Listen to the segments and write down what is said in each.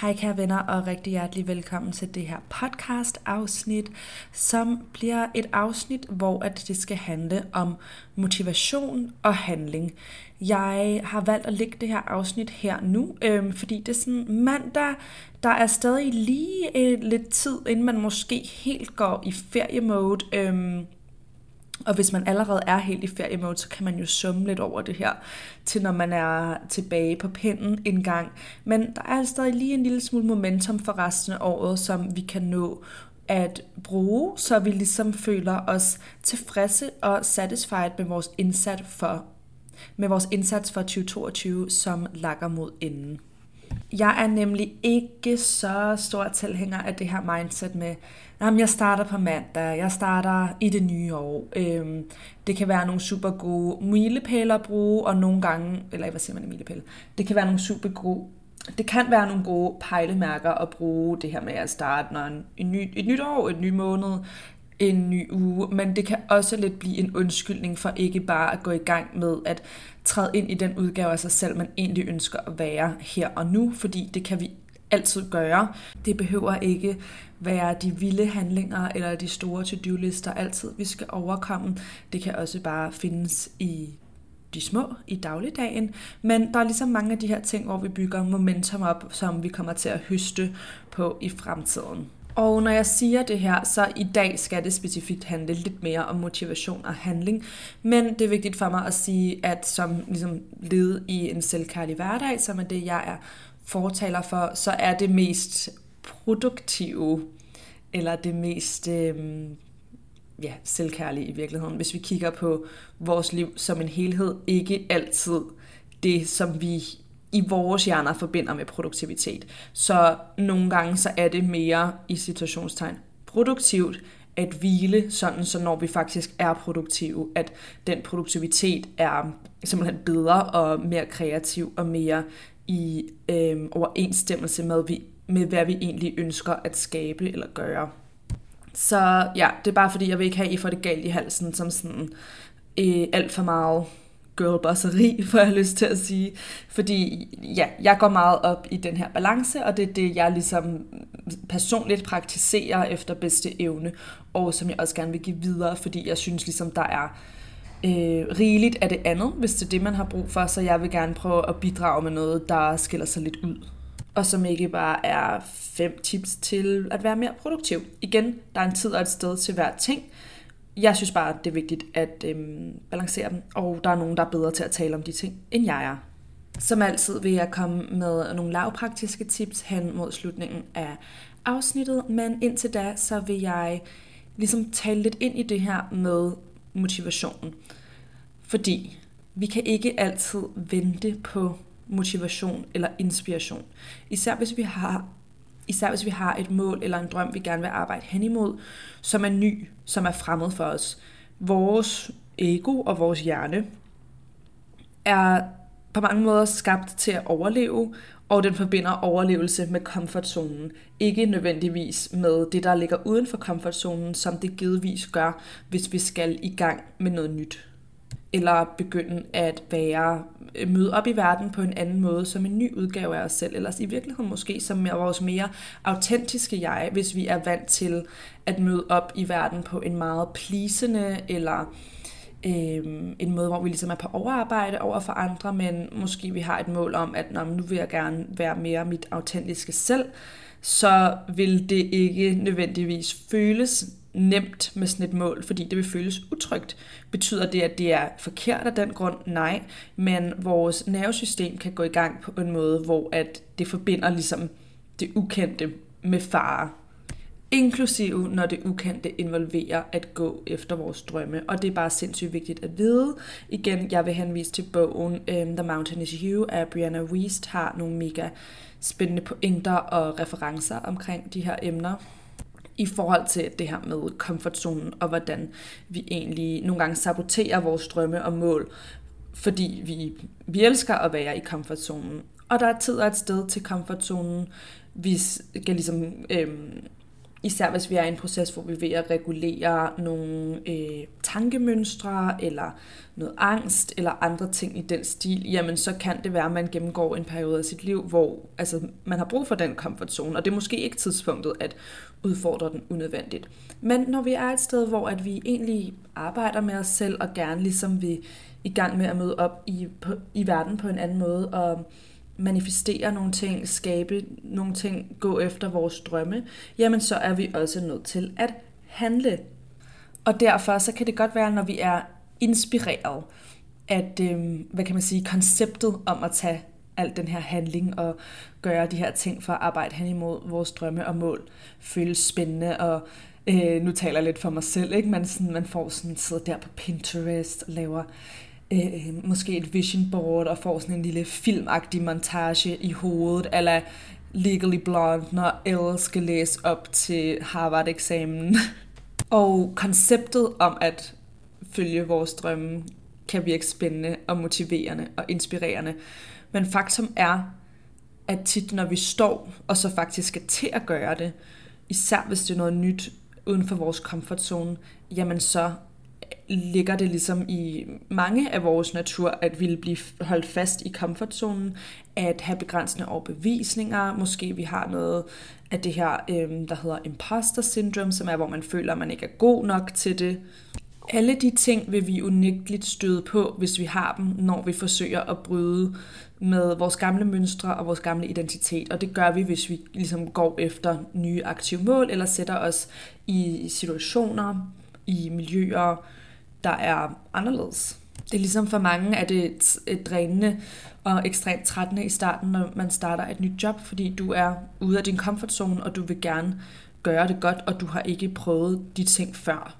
Hej kære venner og rigtig hjertelig velkommen til det her podcast afsnit, som bliver et afsnit, hvor at det skal handle om motivation og handling. Jeg har valgt at lægge det her afsnit her nu, øhm, fordi det er sådan mandag, der er stadig lige øh, lidt tid, inden man måske helt går i feriemode. Øhm, og hvis man allerede er helt i feriemode, så kan man jo summe lidt over det her, til når man er tilbage på pinden en gang. Men der er altså stadig lige en lille smule momentum for resten af året, som vi kan nå at bruge, så vi ligesom føler os tilfredse og satisfied med vores indsats for, med vores indsats for 2022, som lakker mod enden. Jeg er nemlig ikke så stor tilhænger af det her mindset med, Jamen, jeg starter på mandag, jeg starter i det nye år. Øhm, det kan være nogle super gode milepæle at bruge, og nogle gange, eller hvad siger man i milepæle? Det kan være nogle super gode, det kan være nogle gode pejlemærker at bruge det her med at starte når en, en ny, et nyt år, et ny måned, en ny uge, men det kan også lidt blive en undskyldning for ikke bare at gå i gang med at træde ind i den udgave af sig selv, man egentlig ønsker at være her og nu, fordi det kan vi altid gøre. Det behøver ikke være de vilde handlinger eller de store to-do-lister altid, vi skal overkomme. Det kan også bare findes i de små i dagligdagen, men der er ligesom mange af de her ting, hvor vi bygger momentum op, som vi kommer til at høste på i fremtiden. Og når jeg siger det her, så i dag skal det specifikt handle lidt mere om motivation og handling. Men det er vigtigt for mig at sige, at som ligesom led i en selvkærlig hverdag, som er det, jeg er fortaler for, så er det mest produktive, eller det mest øh, ja, selvkærlige i virkeligheden, hvis vi kigger på vores liv som en helhed, ikke altid det, som vi i vores hjerner forbinder med produktivitet. Så nogle gange så er det mere i situationstegn produktivt at hvile, sådan så når vi faktisk er produktive, at den produktivitet er simpelthen bedre og mere kreativ og mere i øh, overensstemmelse med, vi, med, hvad vi egentlig ønsker at skabe eller gøre. Så ja, det er bare fordi, jeg vil ikke have, at I får det galt i halsen, som sådan øh, alt for meget girlbosseri, får jeg lyst til at sige. Fordi ja, jeg går meget op i den her balance, og det er det, jeg ligesom personligt praktiserer efter bedste evne, og som jeg også gerne vil give videre, fordi jeg synes ligesom, der er øh, rigeligt af det andet, hvis det er det, man har brug for, så jeg vil gerne prøve at bidrage med noget, der skiller sig lidt ud. Og som ikke bare er fem tips til at være mere produktiv. Igen, der er en tid og et sted til hver ting, jeg synes bare, det er vigtigt at øhm, balancere dem, og der er nogen, der er bedre til at tale om de ting, end jeg er. Som altid vil jeg komme med nogle lavpraktiske tips hen mod slutningen af afsnittet, men indtil da, så vil jeg ligesom tale lidt ind i det her med motivationen. Fordi vi kan ikke altid vente på motivation eller inspiration. Især hvis vi har især hvis vi har et mål eller en drøm, vi gerne vil arbejde hen imod, som er ny, som er fremmed for os. Vores ego og vores hjerne er på mange måder skabt til at overleve, og den forbinder overlevelse med komfortzonen. Ikke nødvendigvis med det, der ligger uden for komfortzonen, som det givetvis gør, hvis vi skal i gang med noget nyt eller begynde at være øh, møde op i verden på en anden måde, som en ny udgave af os selv, eller i virkeligheden måske som vores mere autentiske jeg, hvis vi er vant til at møde op i verden på en meget plisende, eller øh, en måde, hvor vi ligesom er på overarbejde over for andre, men måske vi har et mål om, at Nå, nu vil jeg gerne være mere mit autentiske selv, så vil det ikke nødvendigvis føles nemt med sådan et mål, fordi det vil føles utrygt. Betyder det, at det er forkert af den grund? Nej, men vores nervesystem kan gå i gang på en måde, hvor at det forbinder ligesom det ukendte med fare. Inklusive når det ukendte involverer at gå efter vores drømme. Og det er bare sindssygt vigtigt at vide. Igen, jeg vil henvise til bogen um, The Mountain is You af Brianna Wiest, har nogle mega spændende pointer og referencer omkring de her emner i forhold til det her med komfortzonen, og hvordan vi egentlig nogle gange saboterer vores drømme og mål, fordi vi, vi elsker at være i komfortzonen. Og der er tid og et sted til komfortzonen. Vi skal ligesom øhm, Især hvis vi er i en proces, hvor vi er ved at regulere nogle øh, tankemønstre, eller noget angst, eller andre ting i den stil, jamen så kan det være, at man gennemgår en periode af sit liv, hvor altså, man har brug for den komfortzone, og det er måske ikke tidspunktet at udfordre den unødvendigt. Men når vi er et sted, hvor at vi egentlig arbejder med os selv, og gerne ligesom vi i gang med at møde op i, på, i verden på en anden måde, og manifestere nogle ting, skabe nogle ting, gå efter vores drømme, jamen så er vi også nødt til at handle. Og derfor så kan det godt være, når vi er inspireret, at, øh, hvad kan man sige, konceptet om at tage al den her handling og gøre de her ting for at arbejde hen imod vores drømme og mål, føles spændende og øh, nu taler jeg lidt for mig selv, ikke? Man, sådan, man får sådan, sidder der på Pinterest og laver Øh, øh, måske et vision board og får sådan en lille filmagtig montage i hovedet, eller Legally Blonde, når Elle skal læse op til Harvard-eksamen. og konceptet om at følge vores drømme kan virke spændende og motiverende og inspirerende. Men faktum er, at tit når vi står og så faktisk skal til at gøre det, især hvis det er noget nyt uden for vores comfort zone, jamen så ligger det ligesom i mange af vores natur at ville blive holdt fast i komfortzonen, at have begrænsende overbevisninger, måske vi har noget af det her, øh, der hedder imposter syndrome, som er, hvor man føler, at man ikke er god nok til det. Alle de ting vil vi unægteligt støde på, hvis vi har dem, når vi forsøger at bryde med vores gamle mønstre og vores gamle identitet. Og det gør vi, hvis vi ligesom går efter nye aktive mål, eller sætter os i situationer, i miljøer, der er anderledes. Det er ligesom for mange, at det er drænende og ekstremt trættende i starten, når man starter et nyt job, fordi du er ude af din comfort zone, og du vil gerne gøre det godt, og du har ikke prøvet de ting før.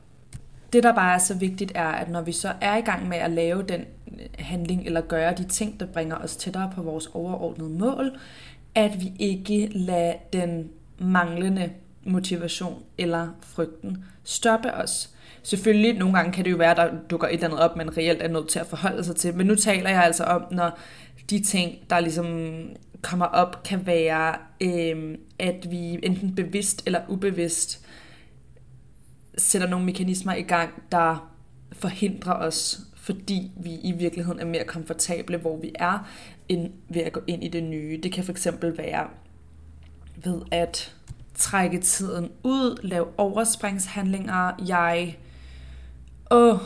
Det, der bare er så vigtigt, er, at når vi så er i gang med at lave den øh, handling, eller gøre de ting, der bringer os tættere på vores overordnede mål, at vi ikke lader den manglende motivation eller frygten stoppe os. Selvfølgelig, nogle gange kan det jo være, at der dukker et eller andet op, man reelt er nødt til at forholde sig til. Men nu taler jeg altså om, når de ting, der ligesom kommer op, kan være, øh, at vi enten bevidst eller ubevidst sætter nogle mekanismer i gang, der forhindrer os, fordi vi i virkeligheden er mere komfortable, hvor vi er, end ved at gå ind i det nye. Det kan fx være ved at trække tiden ud, lave overspringshandlinger. Jeg åh,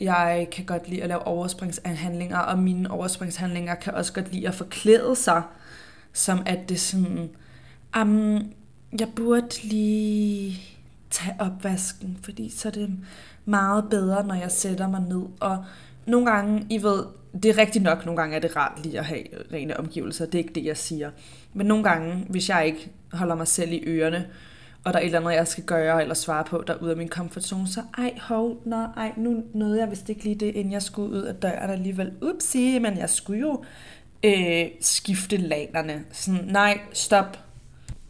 jeg kan godt lide at lave overspringshandlinger, og mine overspringshandlinger kan også godt lide at forklæde sig, som at det sådan, um, jeg burde lige tage opvasken, fordi så er det meget bedre, når jeg sætter mig ned. Og nogle gange, I ved, det er rigtigt nok, nogle gange er det rart lige at have rene omgivelser, det er ikke det, jeg siger. Men nogle gange, hvis jeg ikke holder mig selv i ørerne, og der er et eller andet, jeg skal gøre eller svare på, der er ude af min comfort zone, så ej, hov, nå, ej, nu nåede jeg vist ikke lige det, inden jeg skulle ud af døren alligevel. Upsi, men jeg skulle jo øh, skifte lanerne. Sådan, nej, stop.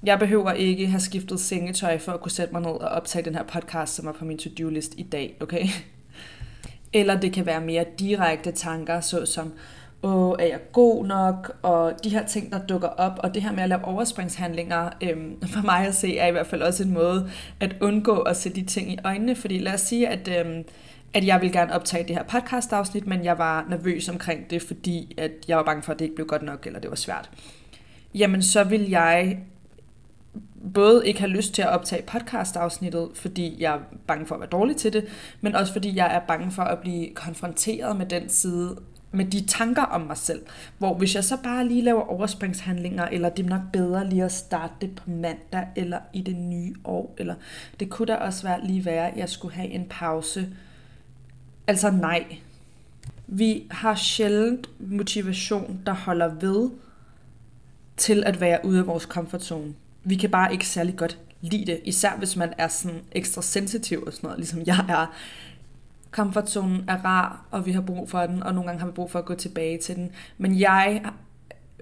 Jeg behøver ikke have skiftet sengetøj for at kunne sætte mig ned og optage den her podcast, som er på min to-do-list i dag, okay? Eller det kan være mere direkte tanker, såsom, åh, er jeg god nok, og de her ting, der dukker op, og det her med at lave overspringshandlinger, øhm, for mig at se, er i hvert fald også en måde at undgå at se de ting i øjnene, fordi lad os sige, at, øhm, at jeg vil gerne optage det her podcast-afsnit, men jeg var nervøs omkring det, fordi at jeg var bange for, at det ikke blev godt nok, eller det var svært. Jamen, så vil jeg både ikke har lyst til at optage podcast-afsnittet, fordi jeg er bange for at være dårlig til det, men også fordi jeg er bange for at blive konfronteret med den side med de tanker om mig selv. Hvor hvis jeg så bare lige laver overspringshandlinger, eller det er nok bedre lige at starte det på mandag, eller i det nye år, eller det kunne da også være lige være, at jeg skulle have en pause. Altså nej. Vi har sjældent motivation, der holder ved til at være ude af vores comfort zone. Vi kan bare ikke særlig godt lide det, især hvis man er sådan ekstra sensitiv og sådan noget, ligesom jeg er Komfortzonen er rar, og vi har brug for den, og nogle gange har vi brug for at gå tilbage til den. Men jeg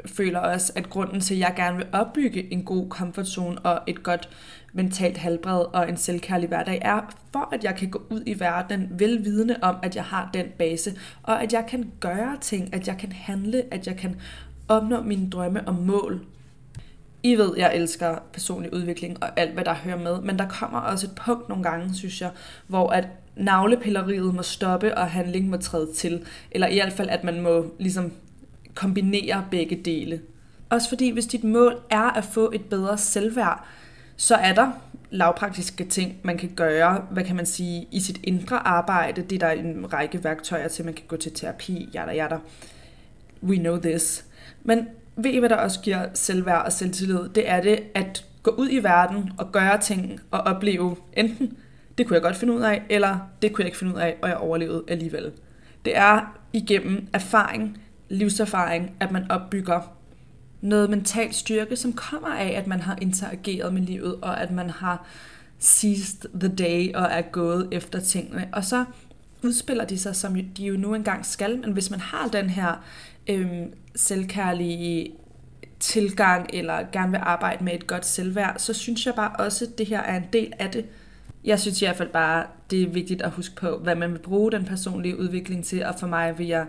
føler også, at grunden til, at jeg gerne vil opbygge en god komfortzone og et godt mentalt helbred og en selvkærlig hverdag, er for, at jeg kan gå ud i verden velvidende om, at jeg har den base, og at jeg kan gøre ting, at jeg kan handle, at jeg kan opnå mine drømme og mål. I ved, jeg elsker personlig udvikling og alt, hvad der hører med, men der kommer også et punkt nogle gange, synes jeg, hvor at navlepilleriet må stoppe, og handling må træde til. Eller i hvert fald, at man må ligesom kombinere begge dele. Også fordi, hvis dit mål er at få et bedre selvværd, så er der lavpraktiske ting, man kan gøre, hvad kan man sige, i sit indre arbejde. Det er der en række værktøjer til, man kan gå til terapi, jada jada. We know this. Men ved I, hvad der også giver selvværd og selvtillid? Det er det at gå ud i verden og gøre ting og opleve enten, det kunne jeg godt finde ud af, eller det kunne jeg ikke finde ud af, og jeg overlevede alligevel. Det er igennem erfaring, livserfaring, at man opbygger noget mental styrke, som kommer af, at man har interageret med livet, og at man har seized the day og er gået efter tingene. Og så udspiller de sig, som de jo nu engang skal, men hvis man har den her øhm, selvkærlige tilgang, eller gerne vil arbejde med et godt selvværd, så synes jeg bare også, at det her er en del af det. Jeg synes i hvert fald bare, det er vigtigt at huske på, hvad man vil bruge den personlige udvikling til, og for mig vil jeg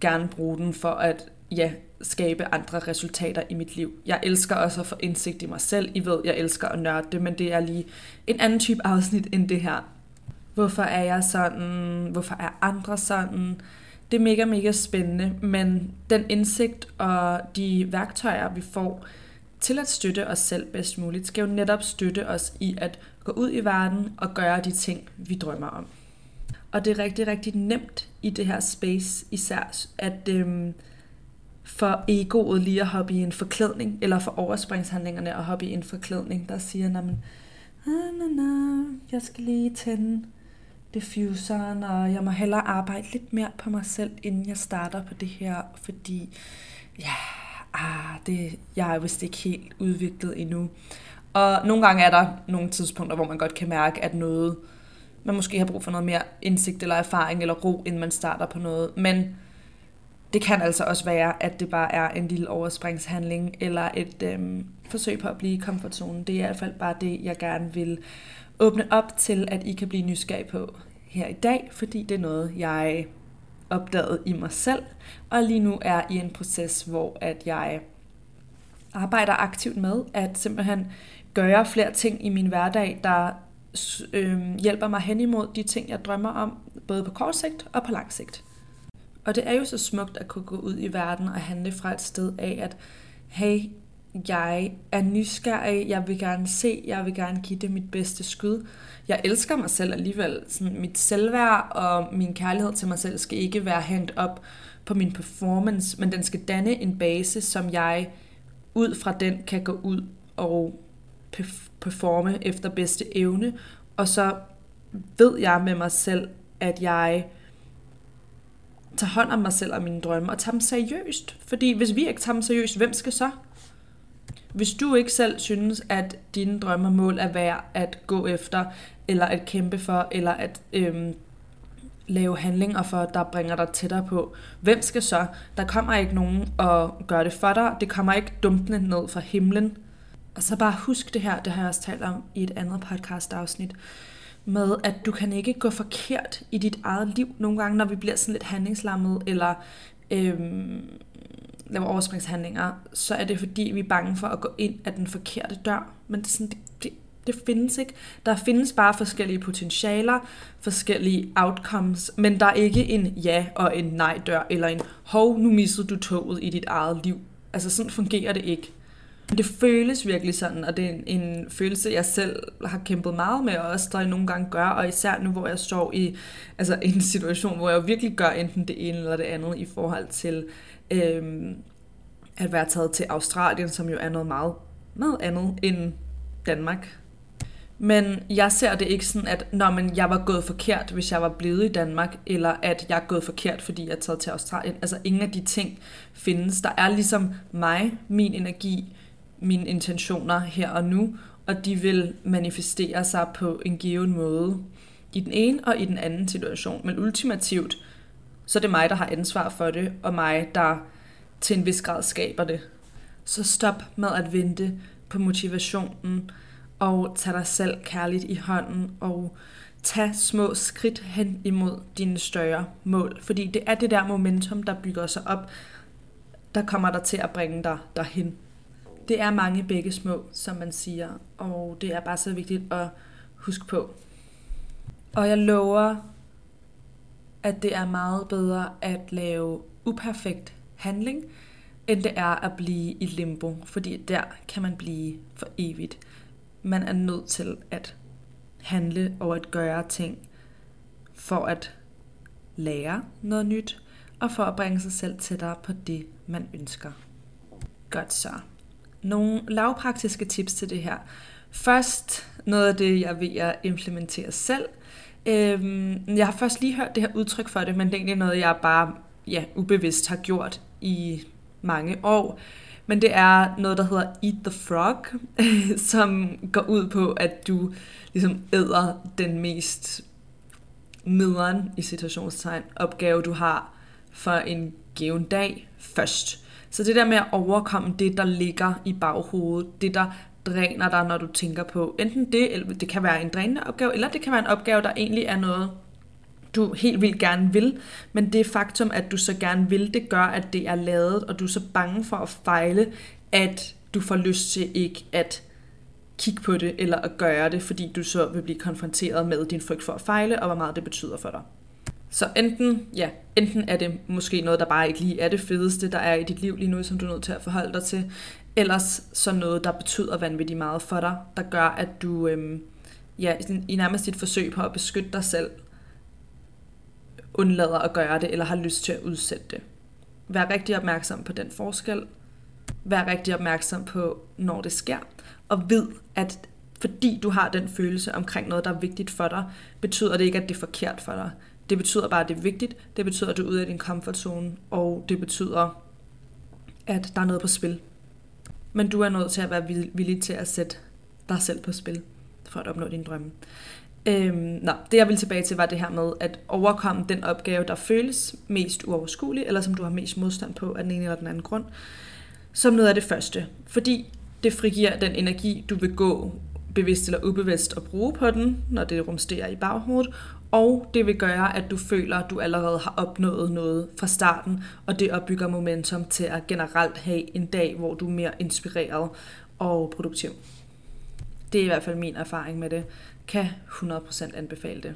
gerne bruge den for at ja, skabe andre resultater i mit liv. Jeg elsker også at få indsigt i mig selv. I ved, jeg elsker at nørde det, men det er lige en anden type afsnit end det her. Hvorfor er jeg sådan? Hvorfor er andre sådan? Det er mega, mega spændende, men den indsigt og de værktøjer, vi får til at støtte os selv bedst muligt, skal jo netop støtte os i at gå ud i verden og gøre de ting, vi drømmer om. Og det er rigtig, rigtig nemt i det her space især, at øhm, for egoet lige at hoppe i en forklædning, eller for overspringshandlingerne at hoppe i en forklædning, der siger, at ah, na, na, jeg skal lige tænde diffuseren, og jeg må hellere arbejde lidt mere på mig selv, inden jeg starter på det her, fordi ja, ah, det, jeg er vist ikke helt udviklet endnu. Og nogle gange er der nogle tidspunkter, hvor man godt kan mærke, at noget, man måske har brug for noget mere indsigt eller erfaring eller ro, inden man starter på noget. Men det kan altså også være, at det bare er en lille overspringshandling eller et øhm, forsøg på at blive i komfortzonen. Det er i hvert fald bare det, jeg gerne vil åbne op til, at I kan blive nysgerrige på her i dag, fordi det er noget, jeg opdagede i mig selv, og lige nu er i en proces, hvor at jeg arbejder aktivt med at simpelthen gøre flere ting i min hverdag, der øh, hjælper mig hen imod de ting, jeg drømmer om, både på kort sigt og på lang sigt. Og det er jo så smukt at kunne gå ud i verden og handle fra et sted af, at hey, jeg er nysgerrig, jeg vil gerne se, jeg vil gerne give det mit bedste skud. Jeg elsker mig selv alligevel. Sådan, mit selvværd og min kærlighed til mig selv skal ikke være hængt op på min performance, men den skal danne en base, som jeg ud fra den kan gå ud og performe efter bedste evne. Og så ved jeg med mig selv, at jeg tager hånd om mig selv og mine drømme, og tager dem seriøst. Fordi hvis vi ikke tager dem seriøst, hvem skal så? Hvis du ikke selv synes, at dine drømme og mål er værd at gå efter, eller at kæmpe for, eller at øhm, lave handlinger for, der bringer dig tættere på, hvem skal så? Der kommer ikke nogen og gør det for dig. Det kommer ikke dumpende ned fra himlen. Og så bare husk det her, det har jeg også talt om i et andet podcast afsnit med, at du kan ikke gå forkert i dit eget liv. Nogle gange, når vi bliver sådan lidt handlingslammet, eller øhm, laver overspringshandlinger, så er det fordi, vi er bange for at gå ind af den forkerte dør. Men det, er sådan, det, det, det findes ikke. Der findes bare forskellige potentialer, forskellige outcomes, men der er ikke en ja og en nej dør, eller en hov, nu missede du toget i dit eget liv. Altså sådan fungerer det ikke. Det føles virkelig sådan, og det er en, en følelse, jeg selv har kæmpet meget med, og også der nogle gange gør, og især nu, hvor jeg står i altså, en situation, hvor jeg virkelig gør enten det ene eller det andet i forhold til øhm, at være taget til Australien, som jo er noget meget, meget andet end Danmark. Men jeg ser det ikke sådan, at når man, jeg var gået forkert, hvis jeg var blevet i Danmark, eller at jeg er gået forkert, fordi jeg er taget til Australien. Altså ingen af de ting findes. Der er ligesom mig, min energi, mine intentioner her og nu, og de vil manifestere sig på en given måde i den ene og i den anden situation. Men ultimativt, så er det mig, der har ansvar for det, og mig, der til en vis grad skaber det. Så stop med at vente på motivationen, og tag dig selv kærligt i hånden, og tag små skridt hen imod dine større mål. Fordi det er det der momentum, der bygger sig op, der kommer der til at bringe dig derhen. Det er mange begge små, som man siger, og det er bare så vigtigt at huske på. Og jeg lover, at det er meget bedre at lave uperfekt handling, end det er at blive i limbo, fordi der kan man blive for evigt. Man er nødt til at handle og at gøre ting for at lære noget nyt, og for at bringe sig selv tættere på det, man ønsker. Godt så. Nogle lavpraktiske tips til det her. Først noget af det, jeg vil at implementere selv. Øhm, jeg har først lige hørt det her udtryk for det, men det er egentlig noget, jeg bare ja, ubevidst har gjort i mange år. Men det er noget, der hedder Eat the Frog, som går ud på, at du ligesom æder den mest nederen i situationstegn opgave, du har for en given dag først. Så det der med at overkomme det, der ligger i baghovedet, det der dræner dig, når du tænker på enten det, eller det kan være en drænende opgave, eller det kan være en opgave, der egentlig er noget, du helt vildt gerne vil, men det faktum, at du så gerne vil, det gør, at det er lavet, og du er så bange for at fejle, at du får lyst til ikke at kigge på det, eller at gøre det, fordi du så vil blive konfronteret med din frygt for at fejle, og hvor meget det betyder for dig. Så enten, ja, enten er det måske noget, der bare ikke lige er det fedeste, der er i dit liv lige nu, som du er nødt til at forholde dig til, ellers så noget, der betyder vanvittigt meget for dig, der gør, at du øhm, ja, i nærmest dit forsøg på at beskytte dig selv, undlader at gøre det, eller har lyst til at udsætte det. Vær rigtig opmærksom på den forskel. Vær rigtig opmærksom på, når det sker. Og vid, at fordi du har den følelse omkring noget, der er vigtigt for dig, betyder det ikke, at det er forkert for dig. Det betyder bare, at det er vigtigt. Det betyder, at du er ude af din comfort zone. Og det betyder, at der er noget på spil. Men du er nødt til at være villig til at sætte dig selv på spil, for at opnå dine drømme. Øhm, nå, det jeg vil tilbage til var det her med at overkomme den opgave, der føles mest uoverskuelig, eller som du har mest modstand på af den ene eller den anden grund, som noget af det første. Fordi det frigiver den energi, du vil gå bevidst eller ubevidst at bruge på den, når det rumsterer i baghovedet, og det vil gøre, at du føler, at du allerede har opnået noget fra starten, og det opbygger momentum til at generelt have en dag, hvor du er mere inspireret og produktiv. Det er i hvert fald min erfaring med det. Kan 100% anbefale det.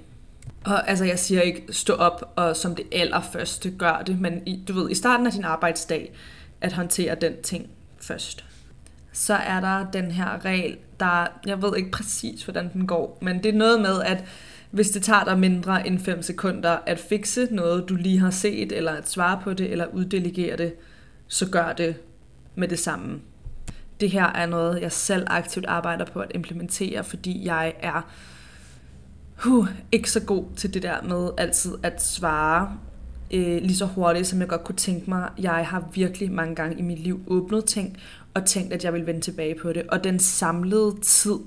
Og altså, jeg siger ikke stå op og som det allerførste gør det, men i, du ved, i starten af din arbejdsdag, at håndtere den ting først. Så er der den her regel, der, jeg ved ikke præcis, hvordan den går, men det er noget med, at hvis det tager dig mindre end 5 sekunder at fikse noget, du lige har set, eller at svare på det, eller uddelegere det, så gør det med det samme. Det her er noget, jeg selv aktivt arbejder på at implementere, fordi jeg er huh, ikke så god til det der med altid at svare øh, lige så hurtigt, som jeg godt kunne tænke mig. Jeg har virkelig mange gange i mit liv åbnet ting, og tænkt, at jeg vil vende tilbage på det. Og den samlede tid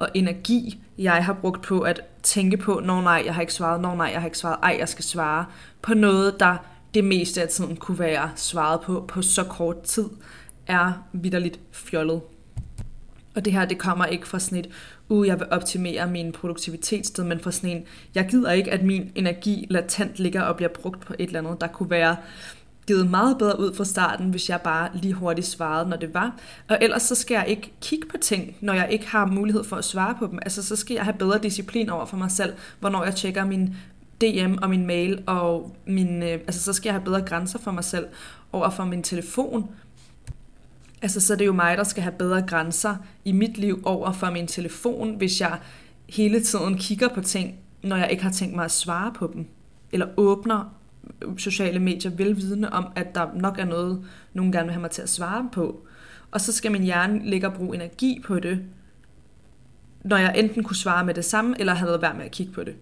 og energi, jeg har brugt på at tænke på, når nej, jeg har ikke svaret, når nej, jeg har ikke svaret, ej, jeg skal svare, på noget, der det meste af tiden kunne være svaret på på så kort tid, er vidderligt fjollet. Og det her, det kommer ikke fra sådan et, uh, jeg vil optimere min produktivitetssted, men fra sådan en, jeg gider ikke, at min energi latent ligger og bliver brugt på et eller andet, der kunne være givet meget bedre ud fra starten, hvis jeg bare lige hurtigt svarede, når det var. Og ellers så skal jeg ikke kigge på ting, når jeg ikke har mulighed for at svare på dem. Altså så skal jeg have bedre disciplin over for mig selv, hvornår jeg tjekker min DM og min mail, og min, øh, altså så skal jeg have bedre grænser for mig selv over for min telefon. Altså så er det jo mig, der skal have bedre grænser i mit liv over for min telefon, hvis jeg hele tiden kigger på ting, når jeg ikke har tænkt mig at svare på dem. Eller åbner sociale medier velvidende om, at der nok er noget, nogen gerne vil have mig til at svare på. Og så skal min hjerne ligge og bruge energi på det, når jeg enten kunne svare med det samme, eller havde været med at kigge på det.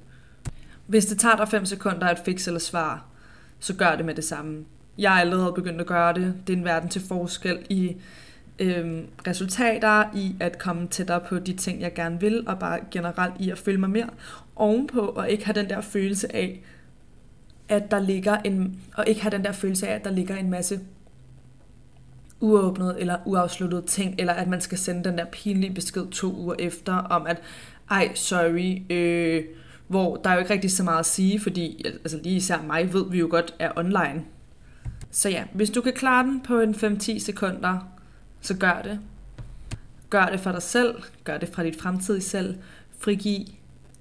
Hvis det tager dig 5 sekunder at fikse eller svare, så gør det med det samme. Jeg er allerede begyndt at gøre det. Det er en verden til forskel i øhm, resultater, i at komme tættere på de ting, jeg gerne vil, og bare generelt i at føle mig mere ovenpå, og ikke have den der følelse af, at der ligger en, og ikke have den der følelse af, at der ligger en masse uåbnet eller uafsluttede ting, eller at man skal sende den der pinlige besked to uger efter, om at, ej, sorry, øh, hvor der er jo ikke rigtig så meget at sige, fordi altså lige især mig ved vi jo godt er online. Så ja, hvis du kan klare den på en 5-10 sekunder, så gør det. Gør det for dig selv, gør det fra dit fremtidige selv, frigiv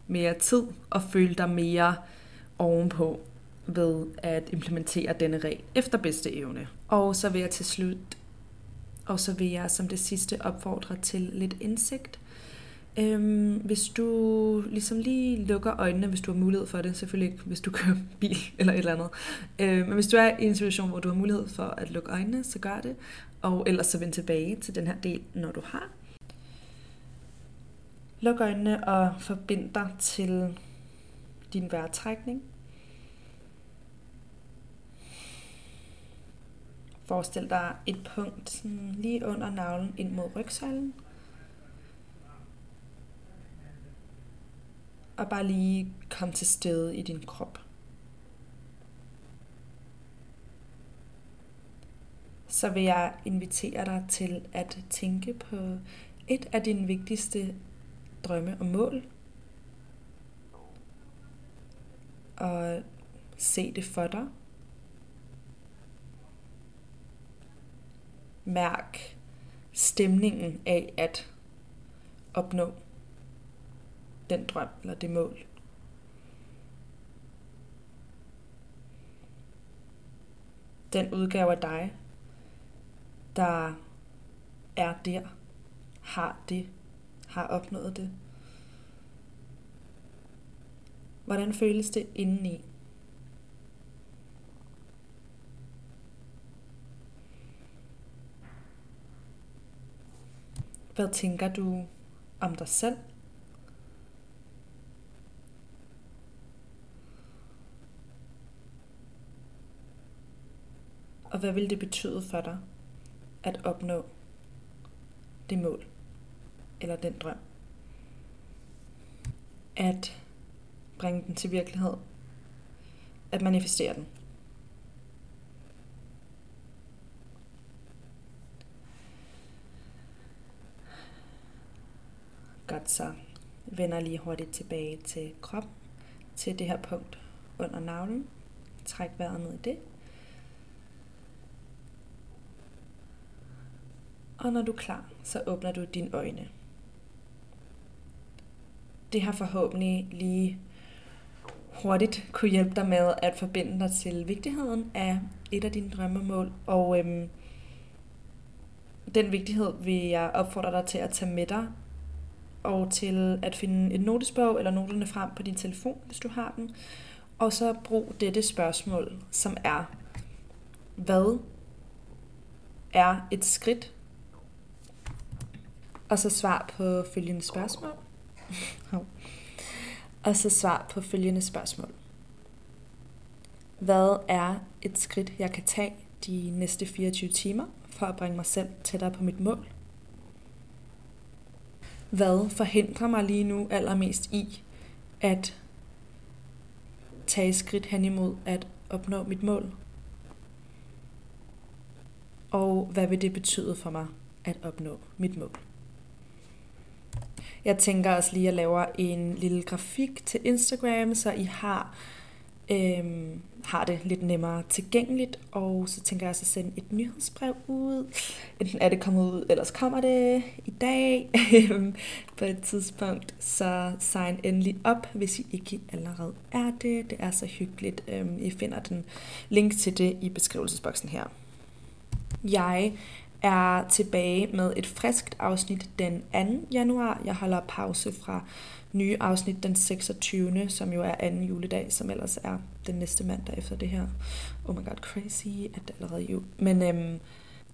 mere tid og føl dig mere ovenpå ved at implementere denne regel efter bedste evne. Og så vil jeg til slut, og så vil jeg som det sidste opfordre til lidt indsigt. Øhm, hvis du ligesom lige lukker øjnene, hvis du har mulighed for det, selvfølgelig ikke, hvis du kører bil eller et eller andet. Øhm, men hvis du er i en situation, hvor du har mulighed for at lukke øjnene, så gør det. Og ellers så vend tilbage til den her del, når du har. Luk øjnene og forbind dig til din vejrtrækning. Forestil dig et punkt sådan lige under navlen ind mod rygsøjlen. Og bare lige kom til stede i din krop. Så vil jeg invitere dig til at tænke på et af dine vigtigste drømme og mål. Og se det for dig. Mærk stemningen af at opnå den drøm eller det mål. Den udgave af dig, der er der, har det, har opnået det. Hvordan føles det indeni? Hvad tænker du om dig selv? Og hvad vil det betyde for dig at opnå det mål eller den drøm? At bringe den til virkelighed. At manifestere den. Godt så. Vender lige hurtigt tilbage til kroppen, til det her punkt under navlen. Træk vejret ned i det. Og når du er klar, så åbner du dine øjne. Det har forhåbentlig lige hurtigt kunne hjælpe dig med at forbinde dig til vigtigheden af et af dine drømmemål. Og øhm, den vigtighed vil jeg opfordre dig til at tage med dig og til at finde et notesbog eller noterne frem på din telefon, hvis du har den. Og så brug dette spørgsmål, som er, hvad er et skridt? Og så svar på følgende spørgsmål. og så svar på følgende spørgsmål. Hvad er et skridt, jeg kan tage de næste 24 timer for at bringe mig selv tættere på mit mål? Hvad forhindrer mig lige nu allermest i at tage skridt hen imod at opnå mit mål? Og hvad vil det betyde for mig at opnå mit mål? Jeg tænker også lige at lave en lille grafik til Instagram, så I har, øhm, har det lidt nemmere tilgængeligt. Og så tænker jeg også at sende et nyhedsbrev ud. Enten er det kommet ud, ellers kommer det i dag på et tidspunkt. Så sign endelig op, hvis I ikke allerede er det. Det er så hyggeligt. Øhm, I finder den link til det i beskrivelsesboksen her. Jeg er tilbage med et friskt afsnit den 2. januar. Jeg holder pause fra nye afsnit den 26. som jo er anden juledag, som ellers er den næste mandag efter det her. Oh my god, crazy, at det allerede jul. Men øhm,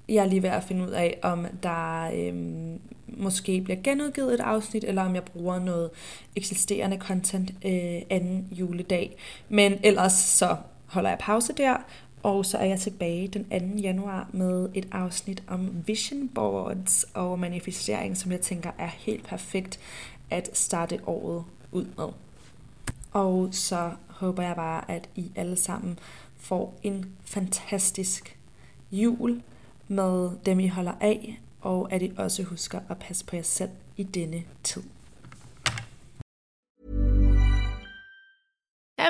jeg er lige ved at finde ud af, om der øhm, måske bliver genudgivet et afsnit, eller om jeg bruger noget eksisterende content øh, anden juledag. Men ellers så holder jeg pause der, og så er jeg tilbage den 2. januar med et afsnit om vision boards og manifestering, som jeg tænker er helt perfekt at starte året ud med. Og så håber jeg bare, at I alle sammen får en fantastisk jul med dem, I holder af, og at I også husker at passe på jer selv i denne tid.